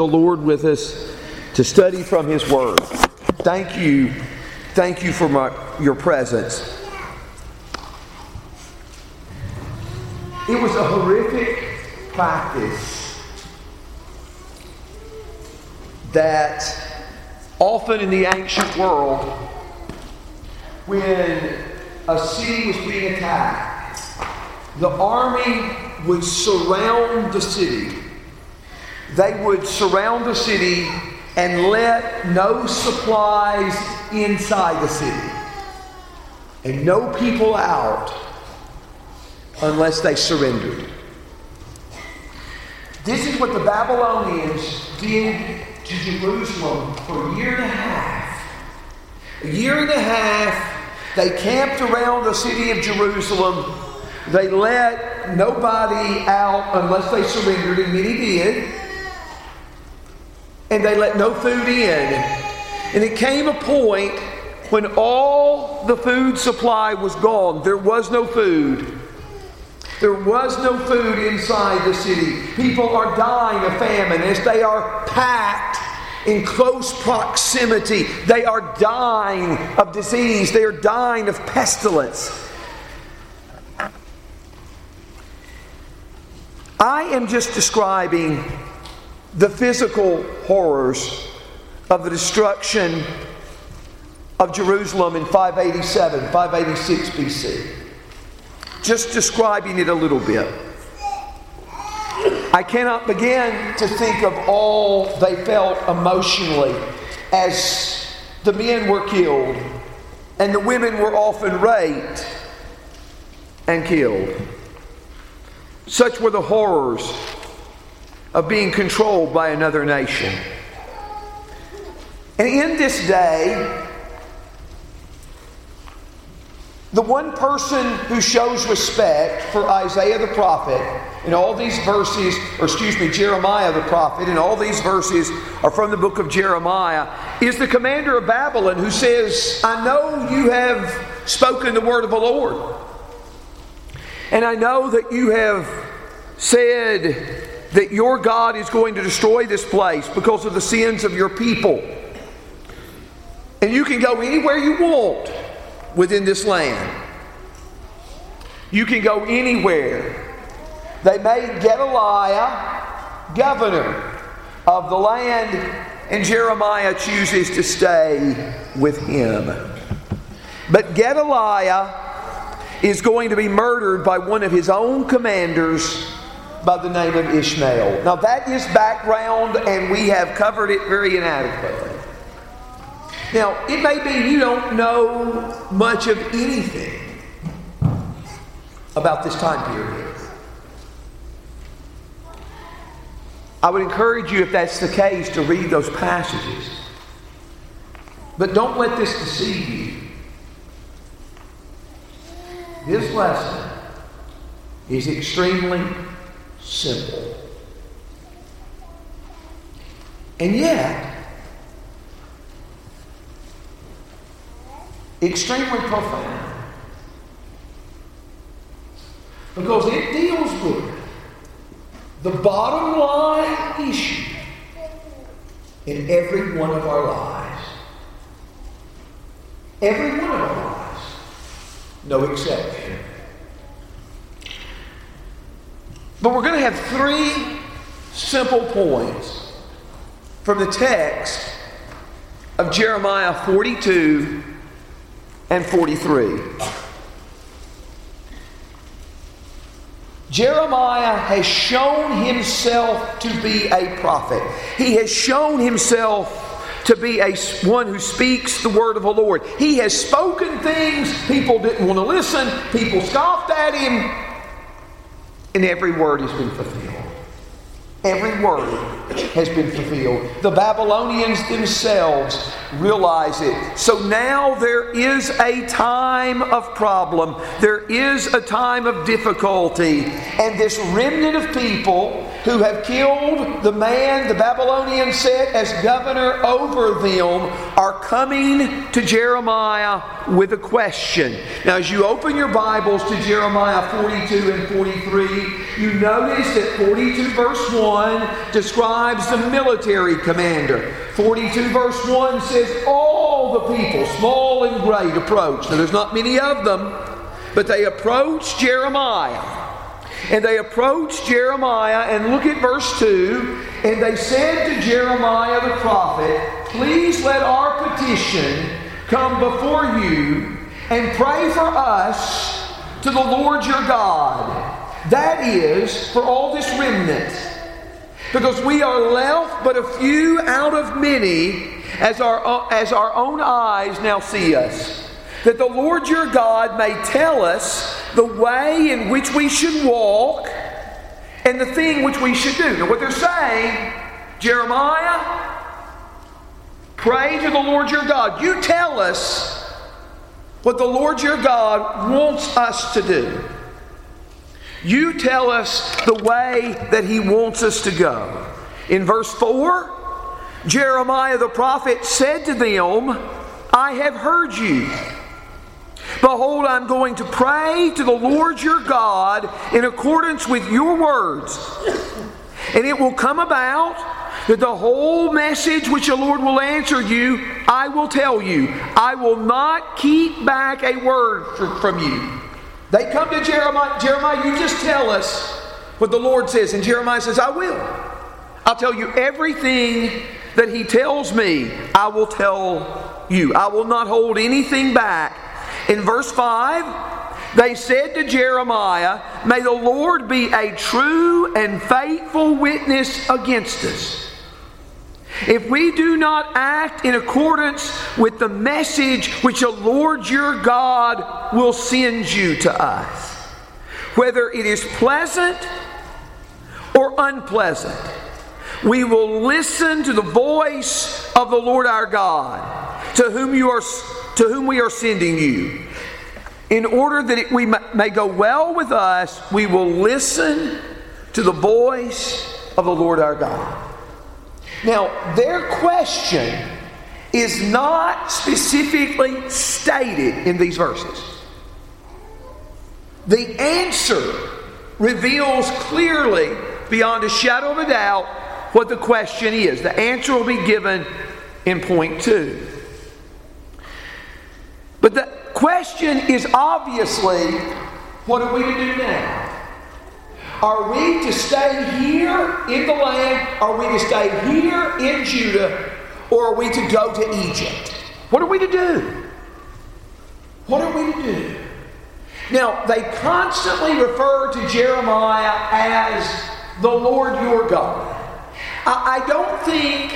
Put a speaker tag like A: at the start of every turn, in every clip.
A: the Lord with us to study from His Word. Thank you. Thank you for my, your presence. It was a horrific practice that often in the ancient world, when a city was being attacked, the army would surround the city. They would surround the city and let no supplies inside the city and no people out unless they surrendered. This is what the Babylonians did to Jerusalem for a year and a half. A year and a half, they camped around the city of Jerusalem. They let nobody out unless they surrendered, and many did. And they let no food in. And it came a point when all the food supply was gone, there was no food. There was no food inside the city. People are dying of famine as they are packed in close proximity. They are dying of disease. They are dying of pestilence. I am just describing the physical horrors of the destruction of Jerusalem in 587, 586 BC just describing it a little bit. I cannot begin to think of all they felt emotionally as the men were killed and the women were often raped and killed. Such were the horrors of being controlled by another nation. And in this day, the one person who shows respect for Isaiah the prophet in all these verses, or excuse me, Jeremiah the prophet, and all these verses are from the book of Jeremiah, is the commander of Babylon who says, I know you have spoken the word of the Lord. And I know that you have said that your God is going to destroy this place because of the sins of your people. And you can go anywhere you want within this land. You can go anywhere. They made Gedaliah governor of the land, and Jeremiah chooses to stay with him. But Gedaliah is going to be murdered by one of his own commanders by the name of Ishmael. Now, that is background, and we have covered it very inadequately. Now, it may be you don't know much of anything about this time period. I would encourage you, if that's the case, to read those passages. But don't let this deceive you. This lesson is extremely simple. And yet, extremely profound. Because it deals with the bottom line issue in every one of our lives. Every one of our lives. No exception. But we're going to have three simple points from the text of Jeremiah 42 and 43. Jeremiah has shown himself to be a prophet. He has shown himself to be a one who speaks the word of the Lord. He has spoken things people didn't want to listen, people scoffed at him, and every word has been fulfilled. Every word has been fulfilled. The Babylonians themselves realize it. So now there is a time of problem, there is a time of difficulty, and this remnant of people who have killed the man the Babylonians set as governor over them are coming to Jeremiah with a question. Now, as you open your Bibles to Jeremiah 42 and 43, you notice that 42 verse 1 describes the military commander. 42 verse 1 says, All the people, small and great, approach. Now, there's not many of them, but they approach Jeremiah. And they approached Jeremiah, and look at verse 2. And they said to Jeremiah the prophet, Please let our petition come before you and pray for us to the Lord your God. That is, for all this remnant. Because we are left but a few out of many, as our, uh, as our own eyes now see us that the Lord your God may tell us the way in which we should walk and the thing which we should do. Now, what they're saying, Jeremiah, pray to the Lord your God. You tell us what the Lord your God wants us to do. You tell us the way that he wants us to go. In verse 4, Jeremiah the prophet said to them, I have heard you. Behold, I'm going to pray to the Lord your God in accordance with your words. And it will come about that the whole message which the Lord will answer you, I will tell you. I will not keep back a word from you. They come to Jeremiah, Jeremiah, you just tell us what the Lord says. And Jeremiah says, I will. I'll tell you everything that he tells me, I will tell you. I will not hold anything back. In verse 5, they said to Jeremiah, May the Lord be a true and faithful witness against us. If we do not act in accordance with the message which the Lord your God will send you to us, whether it is pleasant or unpleasant, we will listen to the voice of the Lord our God, to whom you are to whom we are sending you. In order that it, we may go well with us, we will listen to the voice of the Lord our God. Now, their question is not specifically stated in these verses. The answer reveals clearly, beyond a shadow of a doubt, what the question is. The answer will be given in point two. But the question is obviously what are we to do now? Are we to stay here in the land? Are we to stay here in Judah? Or are we to go to Egypt? What are we to do? What are we to do? Now, they constantly refer to Jeremiah as the Lord your God. I, I don't think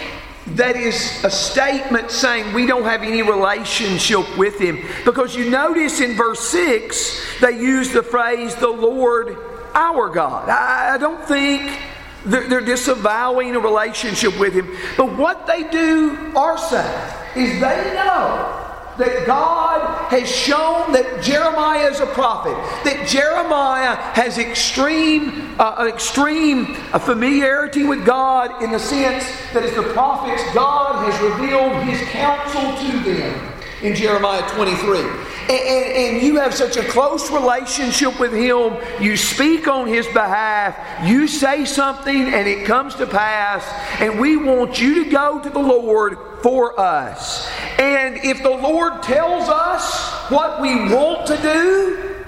A: that is a statement saying we don't have any relationship with him. Because you notice in verse 6, they use the phrase, the Lord our God. I, I don't think they're, they're, disavowing a relationship with him. But what they do are say is they know that God has shown that Jeremiah is a prophet, that Jeremiah has extreme, uh, extreme uh, familiarity with God in the sense that as the prophets, God has revealed his counsel to them in Jeremiah 23. And, and, you have such a close relationship with Him. You speak on His behalf. You say something and it comes to pass. And we want you to go to the Lord for us. And if the Lord tells us what we want to do,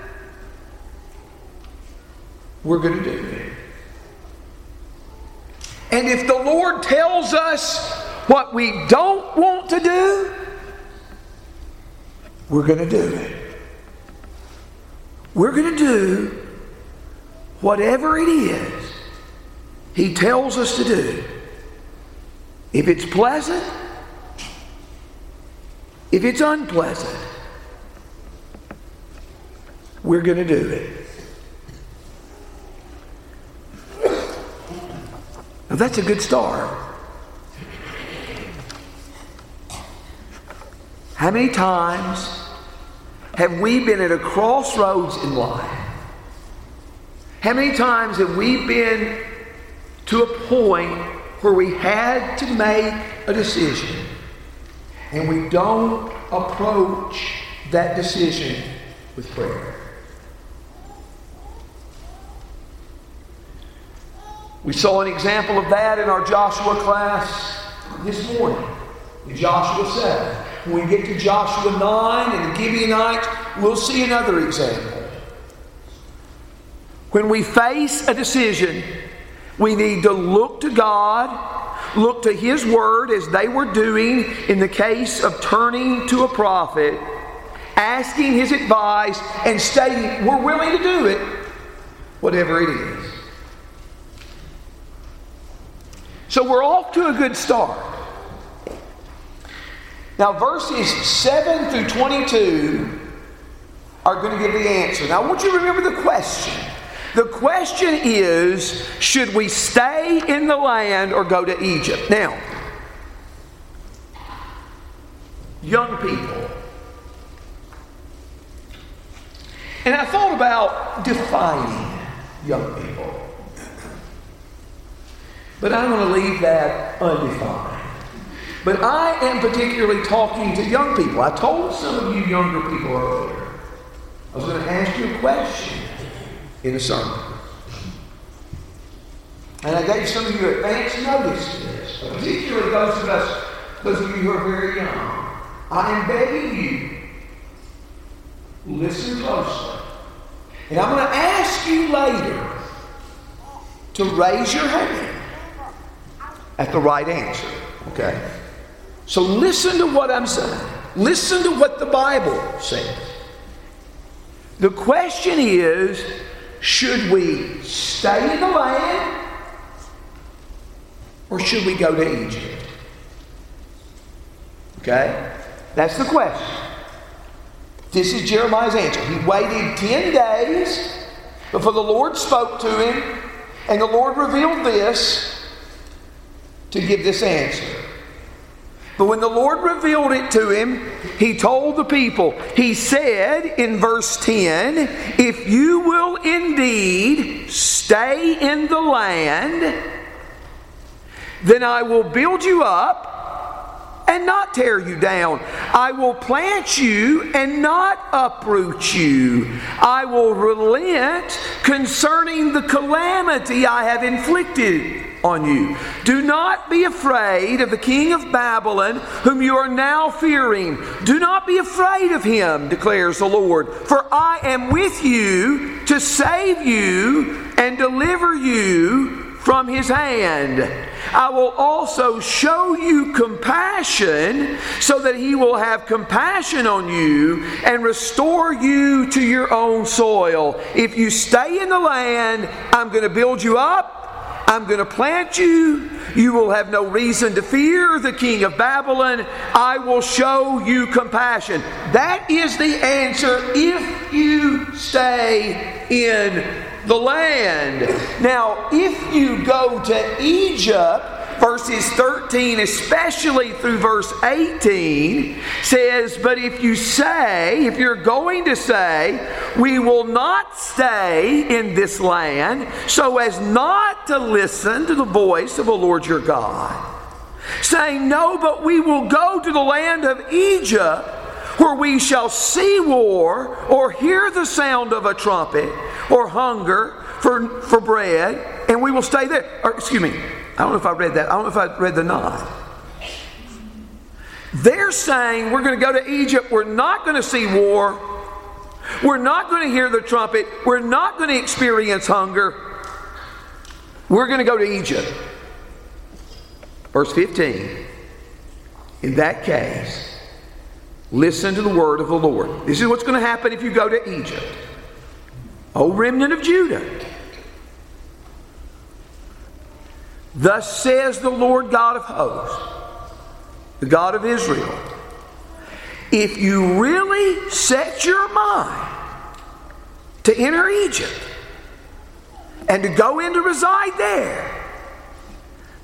A: we're going to do it. And if the Lord tells us what we don't want to do, we're going to do it. We're going to do whatever it is He tells us to do. If it's pleasant, if it's unpleasant, we're going to do it. Now that's a good start. How many times have we been at a crossroads in life? How many times have we been to a point where we had to make a decision and we don't approach that decision with prayer. We saw an example of that in our Joshua class this morning, in Joshua 7. When we get to Joshua 9 and the Gibeonites, we'll see another example. When we face a decision, we need to look to God, look to His Word as they were doing in the case of turning to a prophet, asking His advice, and stating, We're willing to do it, whatever it is. So we're off to a good start. Now, verses 7 through 22 are going to give the answer. Now, I want you to remember the question. The question is should we stay in the land or go to Egypt? Now, young people. And I thought about defining young people. But I'm going to leave that undefined. But I am particularly talking to young people. I told some of you younger people earlier. I was going to ask you a question in a sermon. And I gave some of you advance notice to this, particularly those of us, those of you who are very young. I am begging you, listen closely. And I'm going to ask you later to raise your hand at the right answer. Okay? So listen to what I'm saying. Listen to what the Bible says. The question is should we stay in the land or should we go to Egypt? Okay? That's the question. This is Jeremiah's answer. He waited 10 days before the Lord spoke to him, and the Lord revealed this to give this answer. But when the Lord revealed it to him, he told the people, he said in verse 10, If you will indeed stay in the land, then I will build you up and not tear you down. I will plant you and not uproot you. I will relent concerning the calamity I have inflicted on you. Do not be afraid of the king of Babylon, whom you are now fearing. Do not be afraid of him, declares the Lord, for I am with you to save you and deliver you from his hand. I will also show you compassion so that he will have compassion on you and restore you to your own soil. If you stay in the land, I'm going to build you up I'm going to plant you. You will have no reason to fear the king of Babylon. I will show you compassion. That is the answer if you stay in the land. Now, if you go to Egypt, verses 13, especially through verse 18, says, But if you say, if you're going to say, we will not stay in this land, so as not to listen to the voice of the Lord your God, saying, No, but we will go to the land of Egypt where we shall see war or hear the sound of a trumpet or hunger for, for bread, and we will stay there. Or, excuse me, I don't know if I read that. I don't know if I read the nine. They're saying we're going to go to Egypt. We're not going to see war. We're not going to hear the trumpet. We're not going to experience hunger. We're going to go to Egypt. Verse 15. In that case, listen to the word of the Lord. This is what's going to happen if you go to Egypt. O remnant of Judah. Thus says the Lord God of hosts, the God of Israel. If you really set your mind to enter Egypt and to go in to reside there,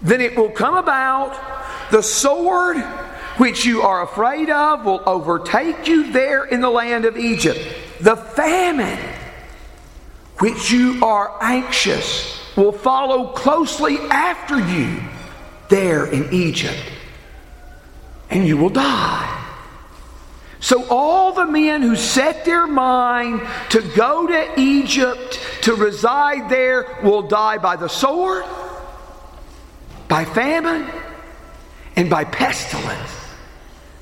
A: then it will come about the sword which you are afraid of will overtake you there in the land of Egypt. The famine which you are anxious will follow closely after you there in Egypt, and you will die. So, all the men who set their mind to go to Egypt to reside there will die by the sword, by famine, and by pestilence.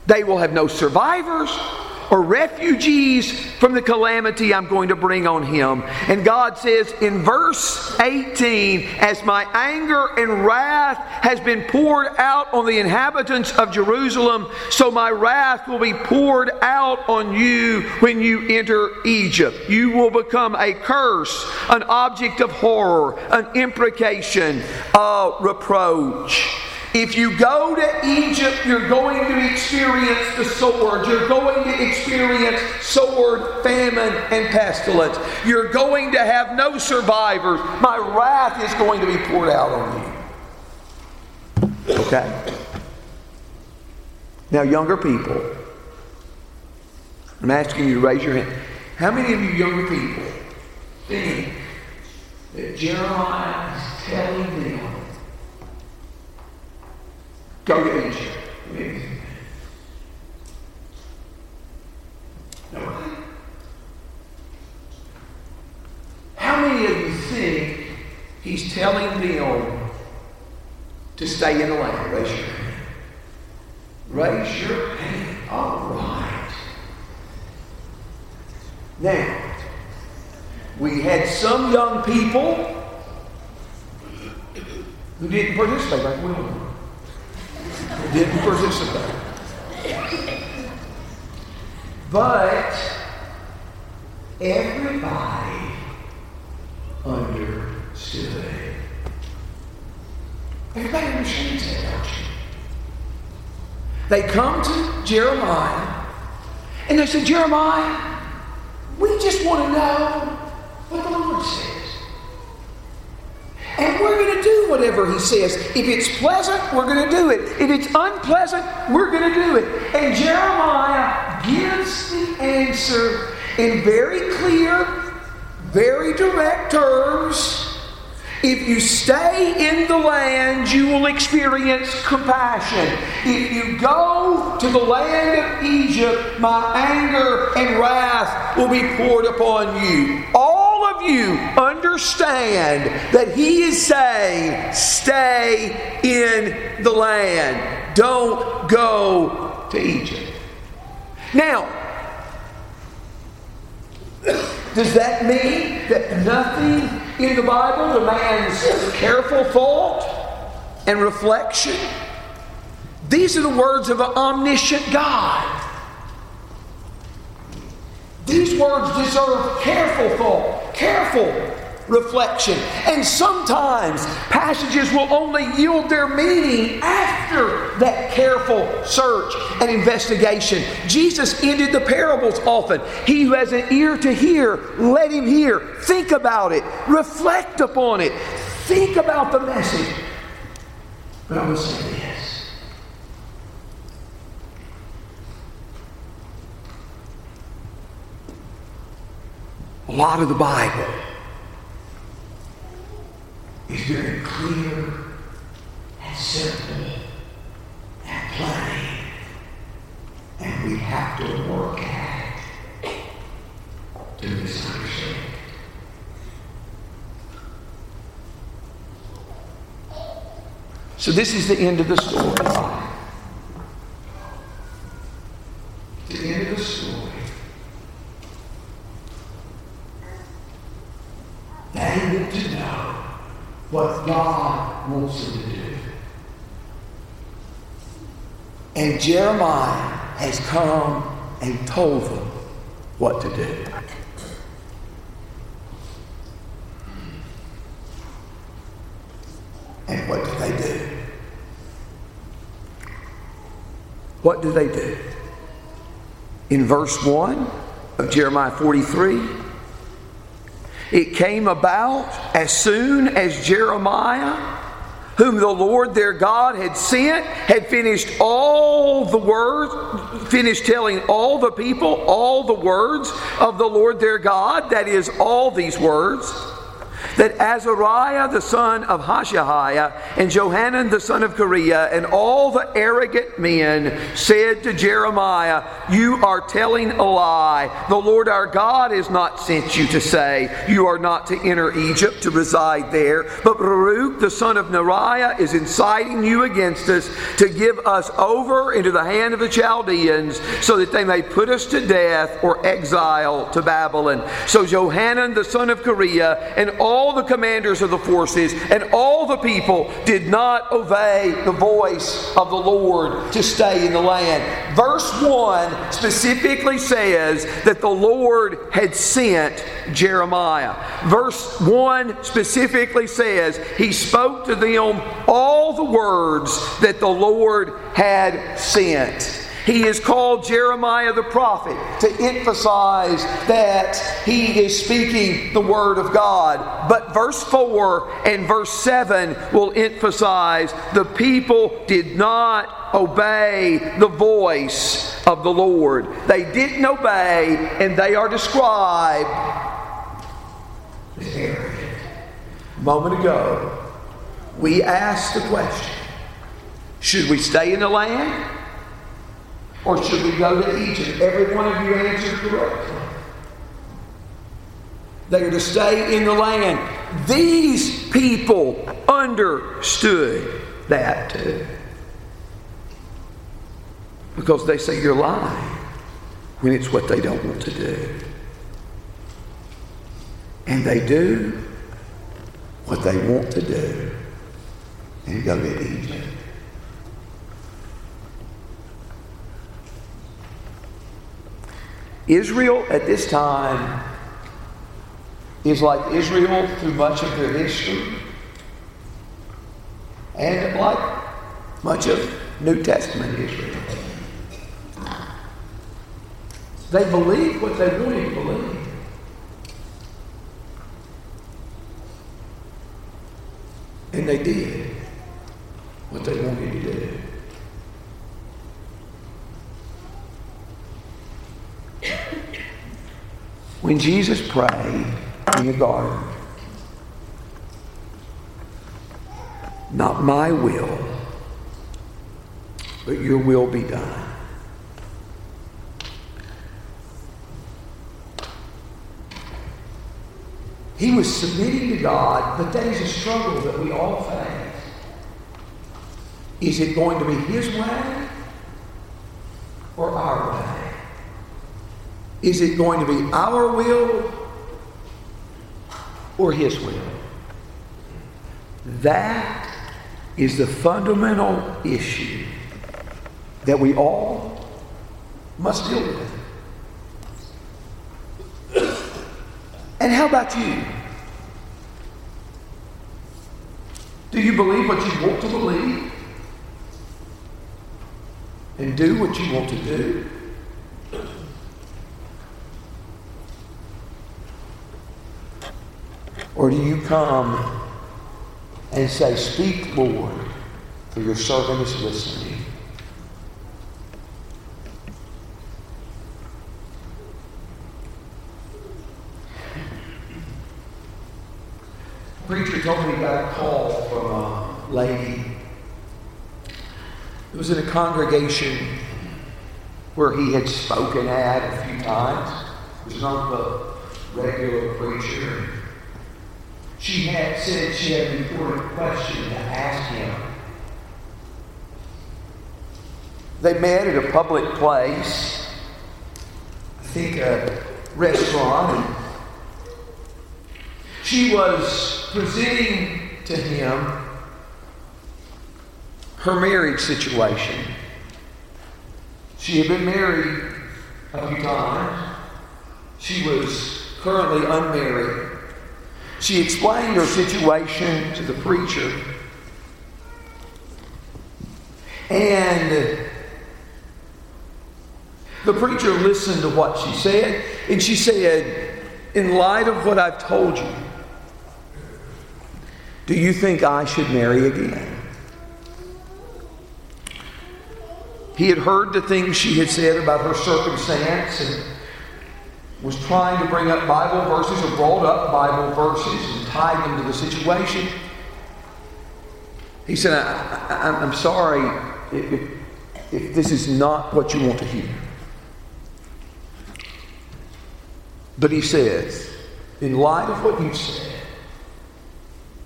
A: They will have no survivors or refugees from the calamity I'm going to bring on him. And God says in verse 18, As my anger and wrath has been poured out on the inhabitants of Jerusalem, so my wrath will be poured out on you when you enter Egypt. You will become a curse, an object of horror, an imprecation, a reproach. If you go to Egypt, you're going to experience the sword. You're going to experience sword, famine, and pestilence. You're going to have no survivors. My wrath is going to be poured out on you. Okay? Now, younger people, I'm asking you to raise your hand. How many of you younger people think that Jeremiah is telling them Go get. No. How many of you think he's telling them to stay in the land? Raise your hand. Raise your hand. All right. Now, we had some young people who didn't participate like we were didn't participate. But everybody understood. Everybody understands that, don't you? They come to Jeremiah and they say, Jeremiah, we just want to know what the Lord says. And we're going to do whatever he says. If it's pleasant, we're going to do it. If it's unpleasant, we're going to do it. And Jeremiah gives the answer in very clear, very direct terms. If you stay in the land, you will experience compassion. If you go to the land of Egypt, my anger and wrath will be poured upon you. All you understand that he is saying, stay in the land. Don't go to Egypt. Now, does that mean that nothing in the Bible demands careful thought and reflection? These are the words of an omniscient God. These words deserve careful thought, careful reflection. And sometimes passages will only yield their meaning after that careful search and investigation. Jesus ended the parables often. He who has an ear to hear, let him hear. Think about it, reflect upon it, think about the message. But I say a lot of the Bible is very clear and simple and plain. And we have to work at it to misunderstand. So this is the end of the story. The end of the story. They need to know what Them to do. And Jeremiah has come and told them what to do. And what do they do? What do they do? In verse 1 of Jeremiah 43, it came about as soon as Jeremiah, whom the Lord their God had sent, had finished all the words, finished telling all the people all the words of the Lord their God, that is, all these words that Azariah the son of Hoshaiah and Johanan the son of Kareah and all the arrogant men said to Jeremiah, You are telling a lie. The Lord our God has not sent you to say, You are not to enter Egypt to reside there. But Baruch the son of Neriah is inciting you against us to give us over into the hand of the Chaldeans so that they may put us to death or exile to Babylon. So Johanan the son of Kareah and all the commanders of the forces and all the people did not obey the voice of the Lord to stay in the land. Verse 1 specifically says that the Lord had sent Jeremiah. Verse 1 specifically says he spoke to them all the words that the Lord had sent. He is called Jeremiah the prophet to emphasize that he is speaking the word of God. But verse 4 and verse 7 will emphasize the people did not obey the voice of the Lord. They didn't obey, and they are described. A moment ago, we asked the question should we stay in the land? Or should we go to Egypt? Every one of you answered correctly. They are to stay in the land. These people understood that too. Because they say you're lying when it's what they don't want to do. And they do what they want to do and go to Egypt. Israel at this time is like Israel through much of their history and like much of New Testament Israel. They believed what they wanted to believe. And they did what they wanted to do. When Jesus prayed in the garden, not my will, but your will be done. He was submitting to God, but that is a struggle that we all face. Is it going to be His way or our way? Is it going to be our will or His will? That is the fundamental issue that we all must deal with. And how about you? Do you believe what you want to believe? And do what you want to do? Or do you come and say, Speak, Lord, for your servant is listening? preacher told me got a call from a lady. It was in a congregation where he had spoken at a few times. He was not the regular preacher. She had said she had an important question to ask him. They met at a public place, I think a restaurant. She was presenting to him her marriage situation. She had been married a few times. She was currently unmarried. She explained her situation to the preacher. And the preacher listened to what she said, and she said, In light of what I've told you, do you think I should marry again? He had heard the things she had said about her circumstance and was trying to bring up Bible verses or brought up Bible verses and tied them to the situation. He said, I, am sorry if, if this is not what you want to hear. But he says, in light of what you said,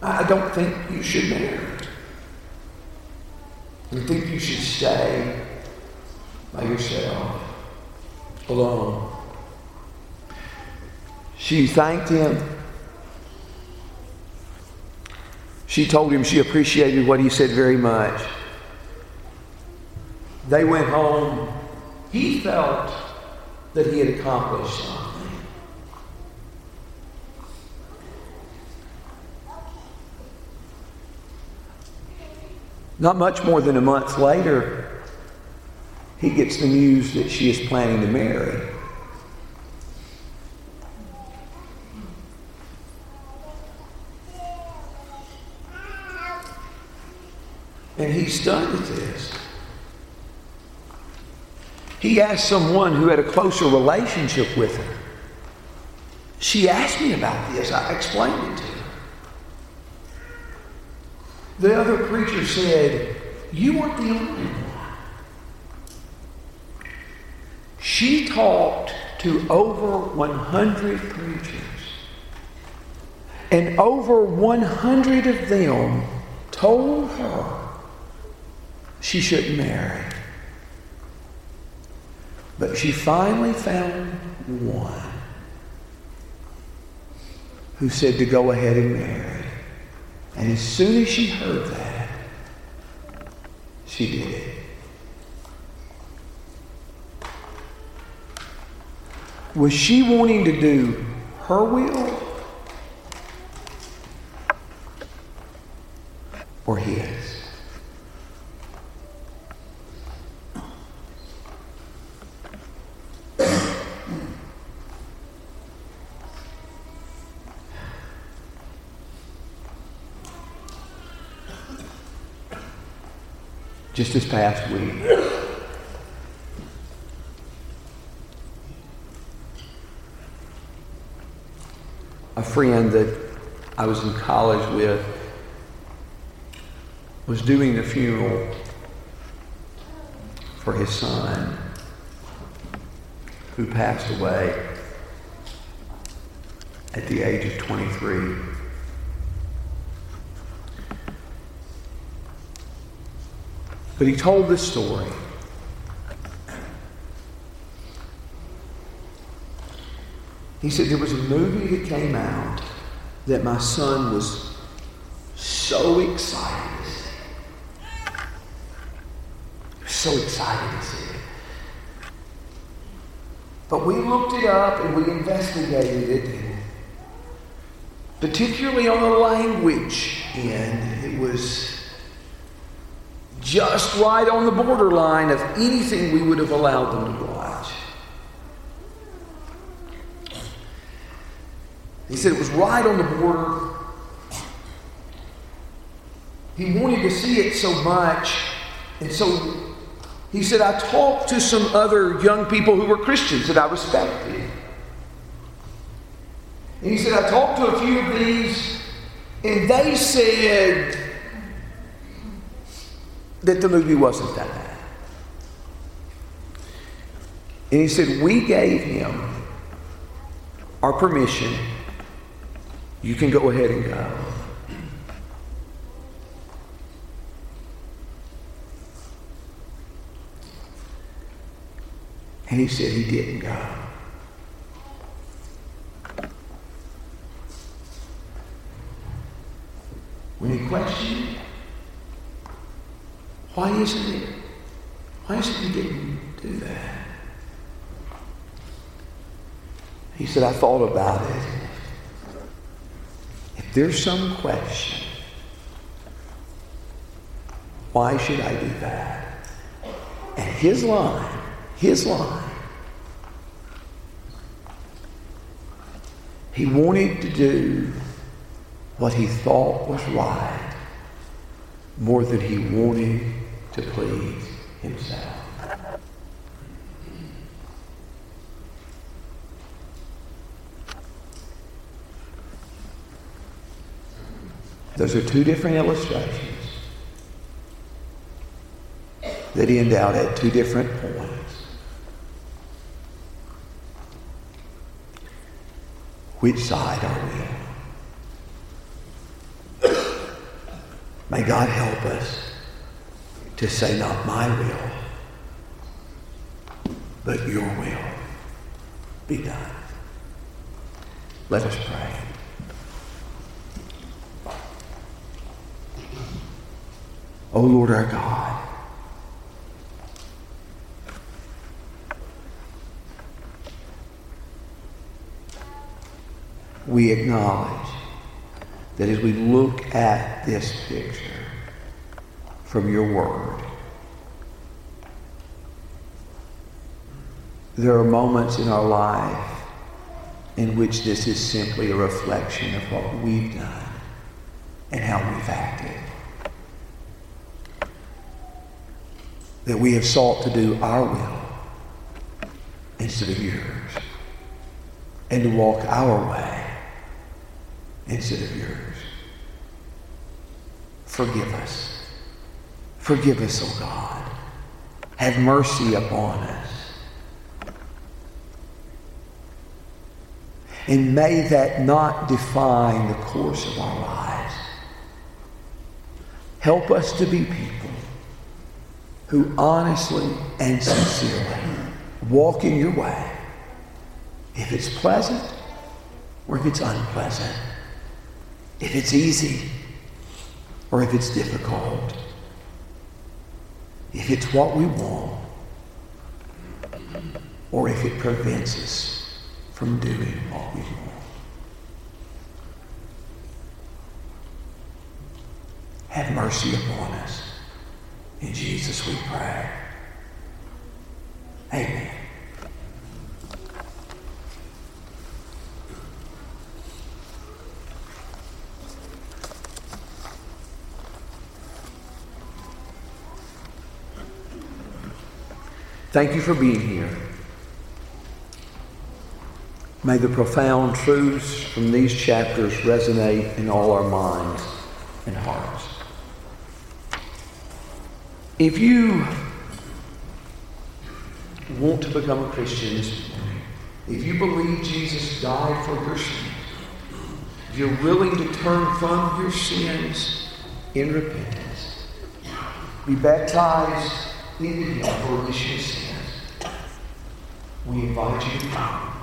A: I don't think you should marry. I think you should stay by yourself, alone. She thanked him. She told him she appreciated what he said very much. They went home. He felt that he had accomplished something. Not much more than a month later, he gets the news that she is planning to marry. And he's stunned at this. He asked someone who had a closer relationship with her. She asked me about this. I explained it to her. The other preacher said, You weren't the only one. She talked to over 100 preachers. And over 100 of them told her she shouldn't marry. But she finally found one who said to go ahead and marry. And as soon as she heard that, she did it. Was she wanting to do her will or his? Just this past week. A friend that I was in college with was doing the funeral for his son who passed away at the age of 23. But he told this story. He said there was a movie that came out that my son was so excited to see. So excited to see it. But we looked it up and we investigated it. particularly on the language end, it was just right on the borderline of anything we would have allowed them to watch. He said it was right on the border. He wanted to see it so much. And so he said, I talked to some other young people who were Christians that I respected. And he said, I talked to a few of these, and they said, that the movie wasn't that bad. And he said, We gave him our permission. You can go ahead and go. And he said he didn't go. When he questioned, why isn't it? Why isn't he didn't do that? He said, I thought about it. If there's some question, why should I do that? And his line, his line, he wanted to do what he thought was right more than he wanted to please himself. Those are two different illustrations that end out at two different points. Which side are we on? May God help us to say, not my will, but your will be done. Let us pray. O oh Lord our God, we acknowledge that as we look at this picture from your word, there are moments in our life in which this is simply a reflection of what we've done and how we've acted. That we have sought to do our will instead of yours and to walk our way instead of yours. Forgive us. Forgive us, O God. Have mercy upon us. And may that not define the course of our lives. Help us to be people who honestly and sincerely walk in your way. If it's pleasant or if it's unpleasant if it's easy or if it's difficult, if it's what we want or if it prevents us from doing what we want. Have mercy upon us. In Jesus we pray. Amen. Thank you for being here. May the profound truths from these chapters resonate in all our minds and hearts. If you want to become a Christian if you believe Jesus died for your sins, if you're willing to turn from your sins in repentance, be baptized into Him for remission of sins we invite you